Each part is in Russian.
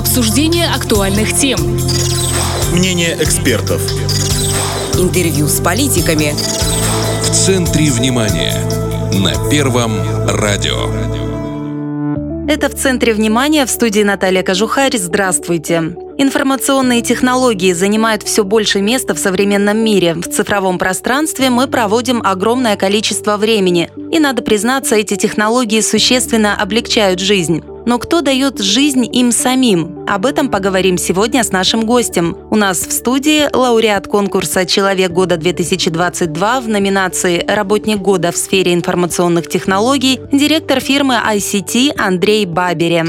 Обсуждение актуальных тем. Мнение экспертов. Интервью с политиками. В центре внимания. На Первом радио. Это в центре внимания в студии Наталья Кожухарь. Здравствуйте. Информационные технологии занимают все больше места в современном мире. В цифровом пространстве мы проводим огромное количество времени. И надо признаться, эти технологии существенно облегчают жизнь. Но кто дает жизнь им самим? Об этом поговорим сегодня с нашим гостем. У нас в студии лауреат конкурса «Человек года 2022» в номинации «Работник года в сфере информационных технологий» директор фирмы ICT Андрей Бабере.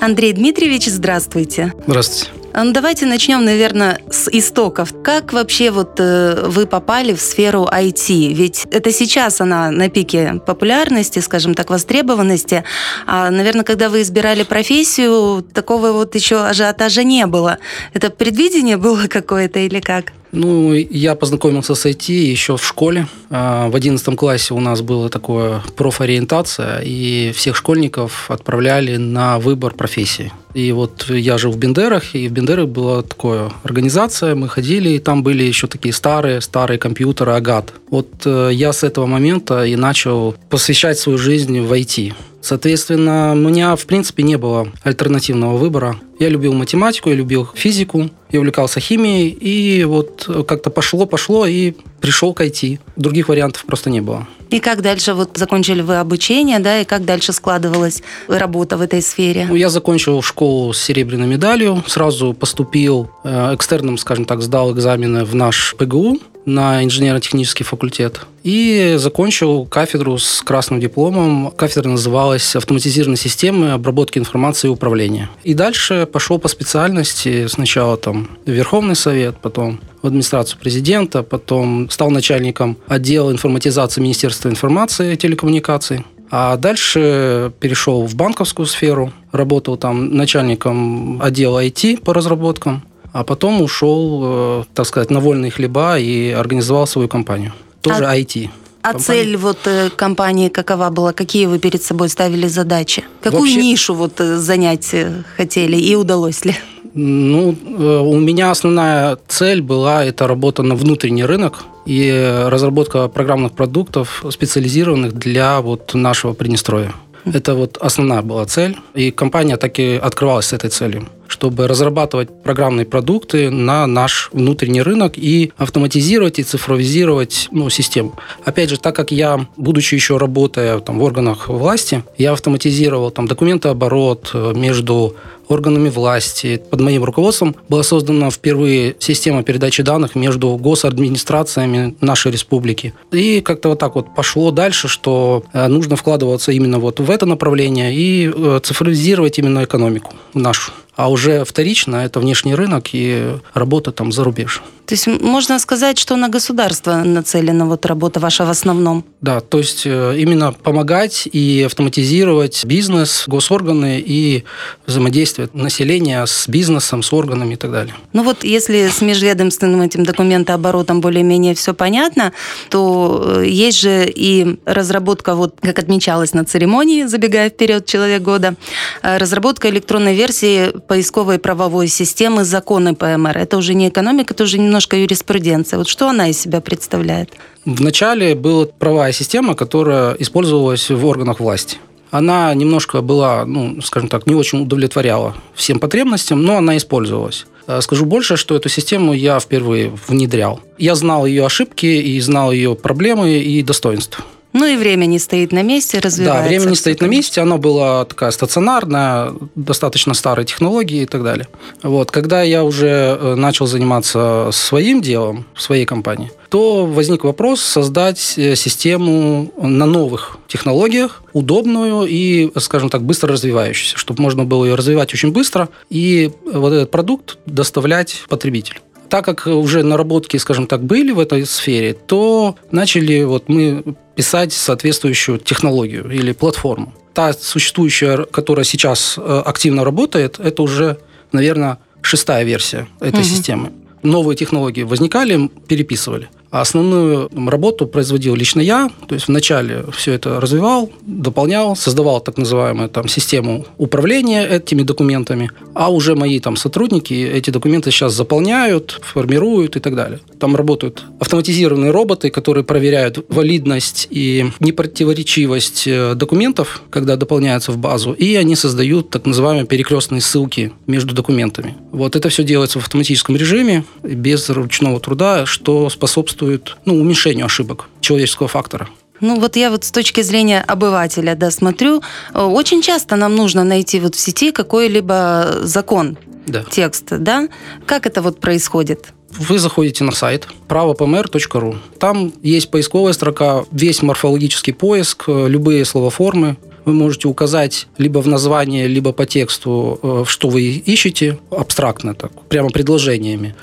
Андрей Дмитриевич, здравствуйте. Здравствуйте. Ну, давайте начнем, наверное, с истоков. Как вообще вот э, вы попали в сферу IT? Ведь это сейчас она на пике популярности, скажем так, востребованности. А, наверное, когда вы избирали профессию, такого вот еще ажиотажа не было. Это предвидение было какое-то или как? Ну, я познакомился с IT еще в школе. А, в 11 классе у нас была такая профориентация, и всех школьников отправляли на выбор профессии. И вот я жил в Бендерах, и в Бендерах была такая организация, мы ходили, и там были еще такие старые, старые компьютеры Агат. Вот э, я с этого момента и начал посвящать свою жизнь в IT. Соответственно, у меня, в принципе, не было альтернативного выбора. Я любил математику, я любил физику, я увлекался химией, и вот как-то пошло-пошло, и пришел к IT. Других вариантов просто не было. И как дальше, вот закончили вы обучение, да, и как дальше складывалась работа в этой сфере? Ну, я закончил школу с серебряной медалью, сразу поступил э, экстерном, скажем так, сдал экзамены в наш ПГУ, на инженерно-технический факультет. И закончил кафедру с красным дипломом. Кафедра называлась «Автоматизированные системы обработки информации и управления». И дальше пошел по специальности. Сначала там Верховный Совет, потом в администрацию президента, потом стал начальником отдела информатизации Министерства информации и телекоммуникаций. А дальше перешел в банковскую сферу, работал там начальником отдела IT по разработкам, а потом ушел, э, так сказать, на вольные хлеба и организовал свою компанию. Тоже а... IT. А компании. цель вот э, компании какова была? Какие вы перед собой ставили задачи? Какую Вообще... нишу вот э, занять хотели и удалось ли? Ну, у меня основная цель была это работа на внутренний рынок и разработка программных продуктов, специализированных для вот нашего Приднестровья. Это вот основная была цель, и компания так и открывалась с этой целью чтобы разрабатывать программные продукты на наш внутренний рынок и автоматизировать и цифровизировать ну, систему. Опять же, так как я, будучи еще работая там, в органах власти, я автоматизировал там, документооборот э, между органами власти. Под моим руководством была создана впервые система передачи данных между госадминистрациями нашей республики. И как-то вот так вот пошло дальше, что э, нужно вкладываться именно вот в это направление и э, цифровизировать именно экономику нашу а уже вторично это внешний рынок и работа там за рубеж. То есть можно сказать, что на государство нацелена вот работа ваша в основном? Да, то есть э, именно помогать и автоматизировать бизнес, госорганы и взаимодействие населения с бизнесом, с органами и так далее. Ну вот если с межведомственным этим документооборотом более-менее все понятно, то э, есть же и разработка, вот как отмечалось на церемонии, забегая вперед человек года, э, разработка электронной версии поисковой правовой системы законы ПМР. Это уже не экономика, это уже немножко юриспруденция. Вот что она из себя представляет? Вначале была правовая система, которая использовалась в органах власти. Она немножко была, ну, скажем так, не очень удовлетворяла всем потребностям, но она использовалась. Э, скажу больше, что эту систему я впервые внедрял. Я знал ее ошибки и знал ее проблемы и достоинства. Ну и время не стоит на месте, развивается. Да, время не стоит на месте, оно было такая стационарная, достаточно старой технологии и так далее. Вот, когда я уже э, начал заниматься своим делом, своей компании, то возник вопрос создать э, систему на новых технологиях, удобную и, скажем так, быстро развивающуюся, чтобы можно было ее развивать очень быстро и вот этот продукт доставлять потребителю так как уже наработки, скажем так, были в этой сфере, то начали вот мы писать соответствующую технологию или платформу. Та существующая, которая сейчас э, активно работает, это уже, наверное, шестая версия этой угу. системы. Новые технологии возникали, переписывали. Основную работу производил лично я, то есть вначале все это развивал, дополнял, создавал так называемую там систему управления этими документами, а уже мои там сотрудники эти документы сейчас заполняют, формируют и так далее. Там работают автоматизированные роботы, которые проверяют валидность и непротиворечивость э, документов, когда дополняются в базу, и они создают так называемые перекрестные ссылки между документами. Вот это все делается в автоматическом режиме, без ручного труда, что способствует способствует ну, уменьшению ошибок человеческого фактора. Ну вот я вот с точки зрения обывателя, да, смотрю, э, очень часто нам нужно найти вот в сети какой-либо закон, да. текст, да? Как это вот происходит? Вы заходите на сайт правопмр.ру. Там есть поисковая строка, весь морфологический поиск, э, любые словоформы, вы можете указать либо в названии, либо по тексту, э, что вы ищете, абстрактно так, прямо предложениями.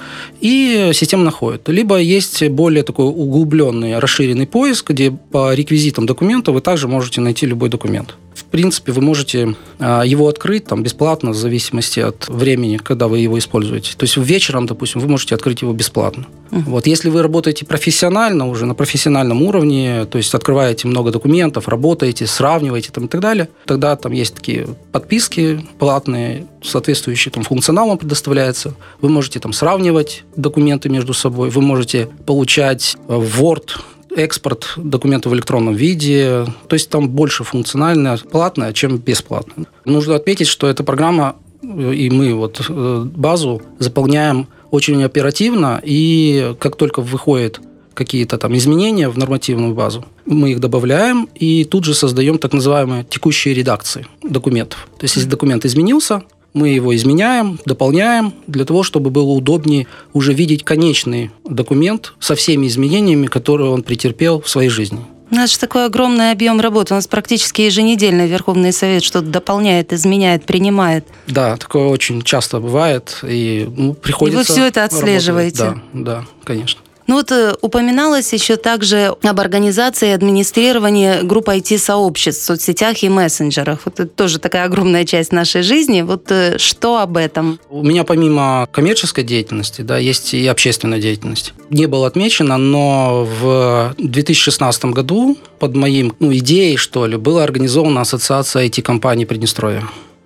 И система находит. Либо есть более такой углубленный, расширенный поиск, где по реквизитам документа вы также можете найти любой документ в принципе, вы можете а, его открыть там бесплатно, в зависимости от времени, когда вы его используете. То есть вечером, допустим, вы можете открыть его бесплатно. Uh-huh. Вот. Если вы работаете профессионально, уже на профессиональном уровне, то есть открываете много документов, работаете, сравниваете там, и так далее, тогда там есть такие подписки платные, соответствующий там, функционал вам предоставляется. Вы можете там сравнивать документы между собой, вы можете получать Word экспорт документов в электронном виде. То есть там больше функционально платная, чем бесплатно. Нужно отметить, что эта программа и мы вот э, базу заполняем очень оперативно, и как только выходит какие-то там изменения в нормативную базу, мы их добавляем и тут же создаем так называемые текущие редакции документов. То есть, если документ изменился, мы его изменяем, дополняем для того, чтобы было удобнее уже видеть конечный документ со всеми изменениями, которые он претерпел в своей жизни. У нас же такой огромный объем работы. У нас практически еженедельно Верховный Совет что-то дополняет, изменяет, принимает. Да, такое очень часто бывает. И ну, приходится... И вы все это отслеживаете? Работать. Да, да, конечно. Ну вот э, упоминалось еще также об организации и администрировании групп IT-сообществ в соцсетях и мессенджерах. Вот это тоже такая огромная часть нашей жизни. Вот э, что об этом? У меня помимо коммерческой деятельности, да, есть и общественная деятельность. Не было отмечено, но в 2016 году под моим ну, идеей, что ли, была организована ассоциация IT-компаний Приднестровья.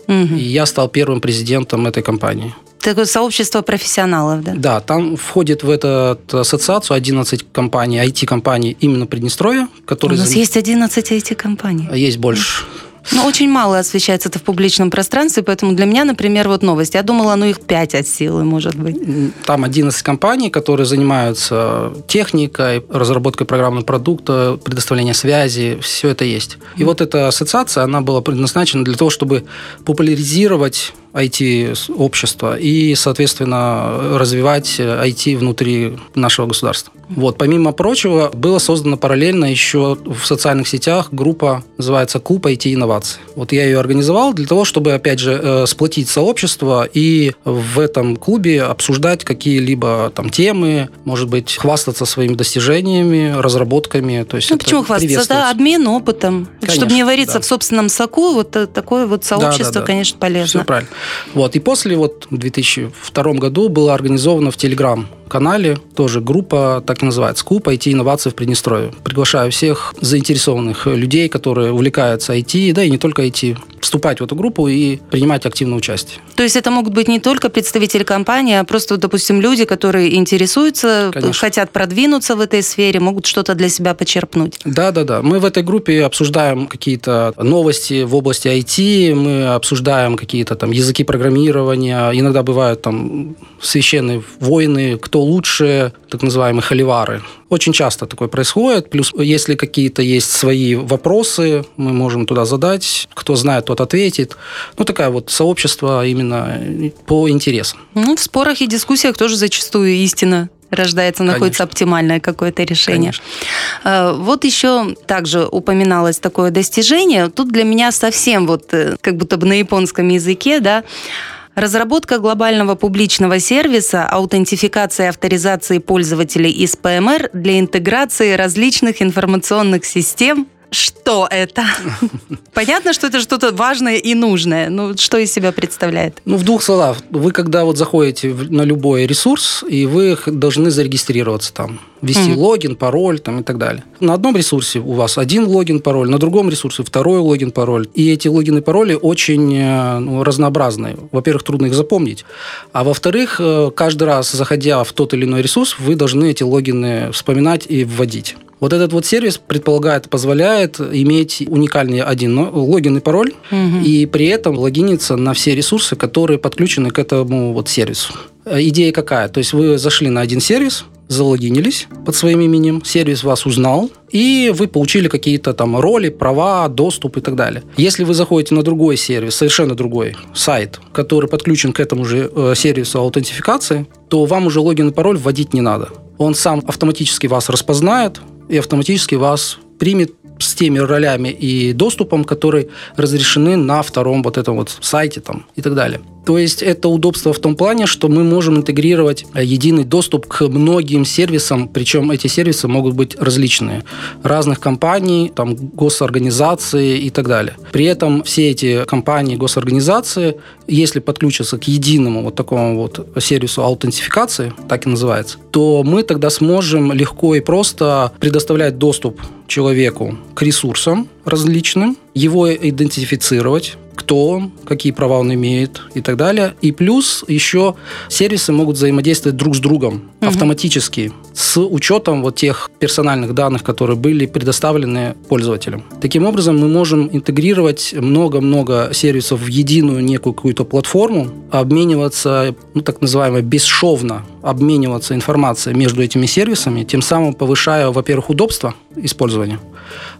Угу. И я стал первым президентом этой компании. Такое сообщество профессионалов, да? Да, там входит в эту ассоциацию 11 компаний, IT-компаний именно Приднестровья, которые... У нас есть 11 IT-компаний. Есть больше. Ну, очень мало освещается это в публичном пространстве, поэтому для меня, например, вот новость. Я думала, ну, их 5 от силы, может быть. Там 11 компаний, которые занимаются техникой, разработкой программного продукта, предоставлением связи, все это есть. И вот эта ассоциация, она была предназначена для того, чтобы популяризировать IT-общества и, соответственно, развивать IT внутри нашего государства. Вот, помимо прочего, было создано параллельно еще в социальных сетях группа, называется Клуб IT-инноваций. Вот я ее организовал для того, чтобы, опять же, э, сплотить сообщество и в этом клубе обсуждать какие-либо там темы, может быть, хвастаться своими достижениями, разработками. То есть ну, почему хвастаться? Да, обмен опытом. Конечно, чтобы не вариться да. в собственном соку, вот такое вот сообщество, да, да, да. конечно, полезно. Все правильно. Вот. И после вот в 2002 году было организовано в Телеграм канале тоже группа, так и называется, клуб IT-инновации в Приднестровье. Приглашаю всех заинтересованных людей, которые увлекаются IT, да и не только IT, вступать в эту группу и принимать активное участие. То есть это могут быть не только представители компании, а просто, допустим, люди, которые интересуются, Конечно. хотят продвинуться в этой сфере, могут что-то для себя почерпнуть. Да, да, да. Мы в этой группе обсуждаем какие-то новости в области IT, мы обсуждаем какие-то там языки программирования, иногда бывают там священные войны, кто лучше, так называемые холивары. Очень часто такое происходит. Плюс, если какие-то есть свои вопросы, мы можем туда задать. Кто знает, тот ответит. Ну, такое вот сообщество именно по интересам. Ну, в спорах и дискуссиях тоже зачастую истина рождается, находится Конечно. оптимальное какое-то решение. Конечно. А, вот еще также упоминалось такое достижение. Тут для меня совсем вот э, как будто бы на японском языке, да, Разработка глобального публичного сервиса аутентификации и авторизации пользователей из ПМР для интеграции различных информационных систем что это? Понятно, что это что-то важное и нужное. Ну, что из себя представляет? Ну, в двух словах. Вы когда вот заходите на любой ресурс, и вы должны зарегистрироваться там, ввести mm-hmm. логин, пароль там, и так далее. На одном ресурсе у вас один логин, пароль, на другом ресурсе второй логин, пароль. И эти логины, пароли очень э, ну, разнообразные. Во-первых, трудно их запомнить. А во-вторых, э, каждый раз, заходя в тот или иной ресурс, вы должны эти логины вспоминать и вводить. Вот этот вот сервис предполагает, позволяет иметь уникальный один логин и пароль, угу. и при этом логиниться на все ресурсы, которые подключены к этому вот сервису. Э, идея какая? То есть вы зашли на один сервис, залогинились под своим именем, сервис вас узнал, и вы получили какие-то там роли, права, доступ и так далее. Если вы заходите на другой сервис, совершенно другой сайт, который подключен к этому же э, сервису аутентификации, то вам уже логин и пароль вводить не надо. Он сам автоматически вас распознает, и автоматически вас примет с теми ролями и доступом, которые разрешены на втором вот этом вот сайте там и так далее. То есть это удобство в том плане, что мы можем интегрировать э, единый доступ к многим сервисам, причем эти сервисы могут быть различные, разных компаний, там, госорганизации и так далее. При этом все эти компании, госорганизации, если подключатся к единому вот такому вот сервису аутентификации, так и называется, то мы тогда сможем легко и просто предоставлять доступ человеку к ресурсам различным, его идентифицировать, кто он, какие права он имеет и так далее. И плюс еще сервисы могут взаимодействовать друг с другом угу. автоматически с учетом вот тех персональных данных, которые были предоставлены пользователям. Таким образом, мы можем интегрировать много-много сервисов в единую некую какую-то платформу, обмениваться, ну, так называемое, бесшовно обмениваться информацией между этими сервисами, тем самым повышая, во-первых, удобство использования,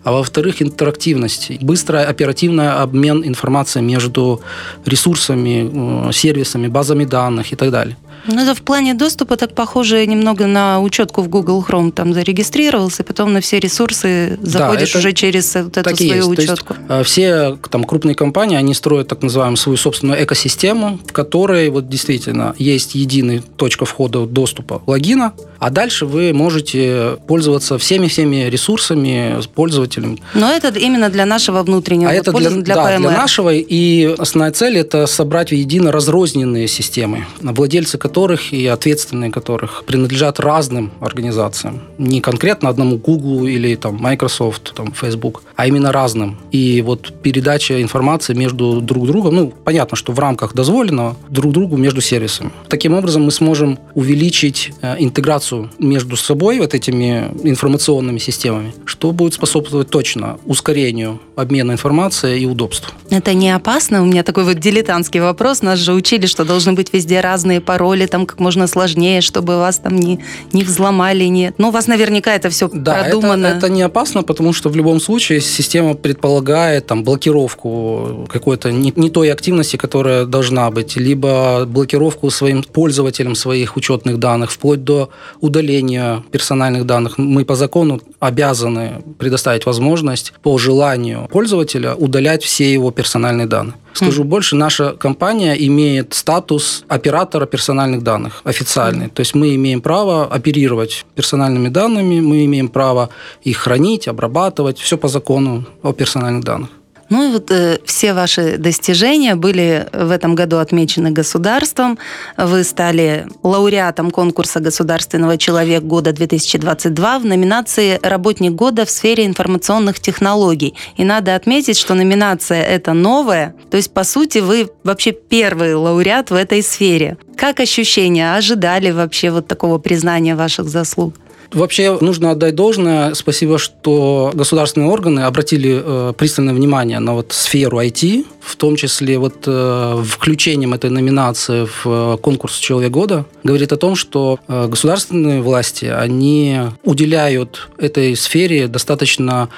а во-вторых, интерактивность, быстрый оперативный обмен информацией между ресурсами, э, сервисами, базами данных и так далее. Ну, это в плане доступа так похоже немного на учетку в Google Chrome. Там зарегистрировался, потом на все ресурсы заходишь да, уже через вот эту свою есть. учетку. То есть, все там, крупные компании, они строят так называемую свою собственную экосистему, в которой вот действительно есть единая точка входа доступа логина, а дальше вы можете пользоваться всеми-всеми ресурсами, пользователем. Но это именно для нашего внутреннего, а это для, для, да, для нашего. И основная цель – это собрать воедино разрозненные системы, владельцы которых и ответственные которых принадлежат разным организациям. Не конкретно одному Google или там, Microsoft, там, Facebook, а именно разным. И вот передача информации между друг другом, ну, понятно, что в рамках дозволенного, друг другу между сервисами. Таким образом мы сможем увеличить э, интеграцию между собой, вот этими информационными системами, что будет способствовать точно ускорению обмена информацией и удобству. Это не опасно? У меня такой вот дилетантский вопрос. Нас же учили, что должны быть везде разные пароли, там как можно сложнее, чтобы вас там не, не взломали. Не... Ну, у вас наверняка это все да, продумано. Это, это не опасно, потому что в любом случае система предполагает там, блокировку какой-то не, не той активности, которая должна быть, либо блокировку своим пользователям своих учетных данных, вплоть до удаления персональных данных. Мы по закону обязаны предоставить возможность по желанию пользователя удалять все его персональные данные. Скажу mm. больше, наша компания имеет статус оператора персональных данных официальный. Mm. То есть мы имеем право оперировать персональными данными, мы имеем право их хранить, обрабатывать, все по закону о персональных данных. Ну и вот э, все ваши достижения были в этом году отмечены государством. Вы стали лауреатом конкурса государственного человек года 2022 в номинации «Работник года в сфере информационных технологий». И надо отметить, что номинация эта новая, то есть, по сути, вы вообще первый лауреат в этой сфере. Как ощущения? Ожидали вообще вот такого признания ваших заслуг? Вообще нужно отдать должное. Спасибо, что государственные органы обратили э, пристальное внимание на вот сферу IT, в том числе вот э, включением этой номинации в э, конкурс «Человек года», говорит о том, что э, государственные власти, они уделяют этой сфере достаточно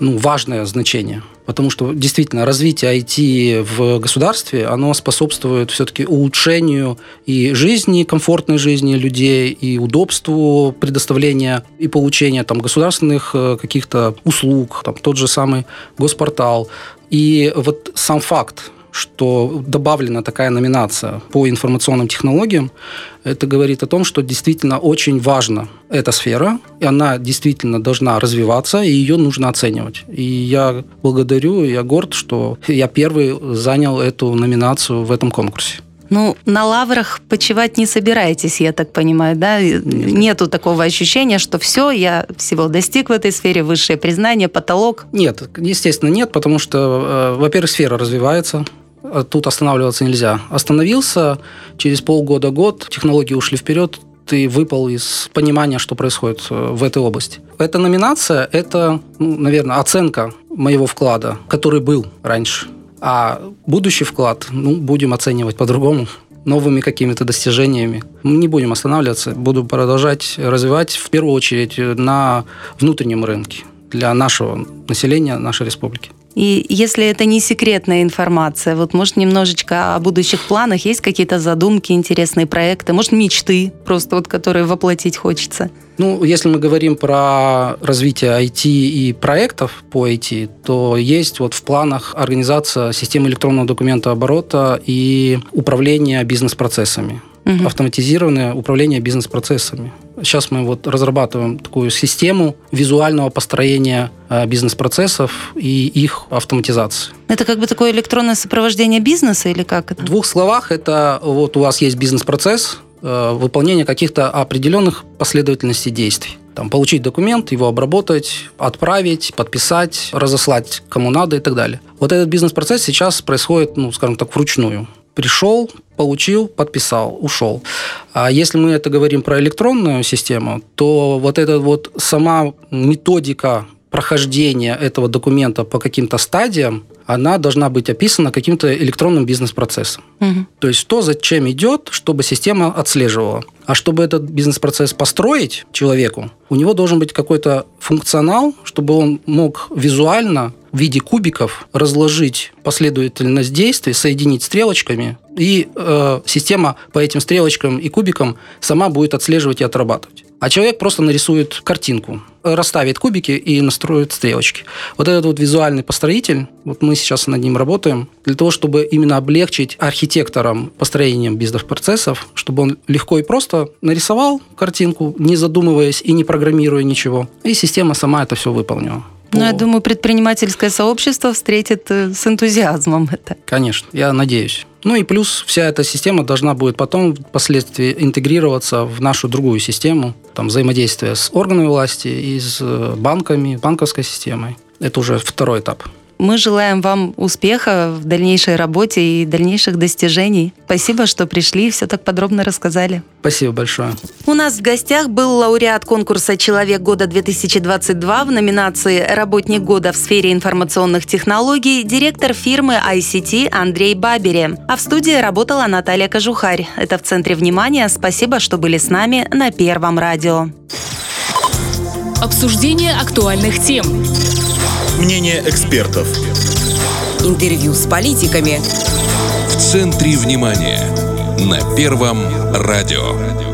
ну, важное значение потому что действительно развитие IT в государстве, оно способствует все-таки улучшению и жизни, комфортной жизни людей, и удобству предоставления и получения там, государственных э, каких-то услуг, там, тот же самый госпортал. И вот сам факт что добавлена такая номинация по информационным технологиям, это говорит о том, что действительно очень важна эта сфера, и она действительно должна развиваться, и ее нужно оценивать. И я благодарю, я горд, что я первый занял эту номинацию в этом конкурсе. Ну, на лаврах почивать не собираетесь, я так понимаю, да? Нету такого ощущения, что все, я всего достиг в этой сфере, высшее признание, потолок? Нет, естественно, нет, потому что, э, во-первых, сфера развивается, тут останавливаться нельзя. Остановился, через полгода-год технологии ушли вперед, ты выпал из понимания, что происходит э, в этой области. Эта номинация – это, ну, наверное, оценка моего вклада, который был раньше. А будущий вклад, ну, будем оценивать по-другому новыми какими-то достижениями. Мы не будем останавливаться, буду продолжать развивать в первую очередь на внутреннем рынке для нашего населения нашей республики. И если это не секретная информация, вот может немножечко о будущих планах, есть какие-то задумки, интересные проекты, может мечты просто вот, которые воплотить хочется? Ну, если мы говорим про развитие IT и проектов по IT, то есть вот в планах организация системы электронного документа оборота и управления бизнес-процессами угу. автоматизированное управление бизнес-процессами. Сейчас мы вот разрабатываем такую систему визуального построения э, бизнес-процессов и их автоматизации. Это как бы такое электронное сопровождение бизнеса или как это? В двух словах, это вот у вас есть бизнес-процесс, э, выполнение каких-то определенных последовательностей действий. Там, получить документ, его обработать, отправить, подписать, разослать кому надо и так далее. Вот этот бизнес-процесс сейчас происходит, ну, скажем так, вручную пришел, получил, подписал, ушел. А если мы это говорим про электронную систему, то вот эта вот сама методика прохождения этого документа по каким-то стадиям, она должна быть описана каким-то электронным бизнес-процессом. Угу. То есть то, зачем идет, чтобы система отслеживала. А чтобы этот бизнес-процесс построить человеку, у него должен быть какой-то функционал, чтобы он мог визуально в виде кубиков разложить последовательность действий, соединить стрелочками, и э, система по этим стрелочкам и кубикам сама будет отслеживать и отрабатывать. А человек просто нарисует картинку, расставит кубики и настроит стрелочки. Вот этот вот визуальный построитель, вот мы сейчас над ним работаем, для того, чтобы именно облегчить архитекторам построением бизнес-процессов, чтобы он легко и просто нарисовал картинку, не задумываясь и не программируя ничего, и система сама это все выполнила. Ну, я думаю, предпринимательское сообщество встретит э, с энтузиазмом это. Конечно, я надеюсь. Ну и плюс вся эта система должна будет потом впоследствии интегрироваться в нашу другую систему, там взаимодействие с органами власти и с э, банками, банковской системой. Это уже второй этап. Мы желаем вам успеха в дальнейшей работе и дальнейших достижений. Спасибо, что пришли и все так подробно рассказали. Спасибо большое. У нас в гостях был лауреат конкурса «Человек года-2022» в номинации «Работник года в сфере информационных технологий» директор фирмы ICT Андрей Бабери. А в студии работала Наталья Кожухарь. Это в центре внимания. Спасибо, что были с нами на Первом радио. Обсуждение актуальных тем. Мнение экспертов. Интервью с политиками. В центре внимания. На Первом радио.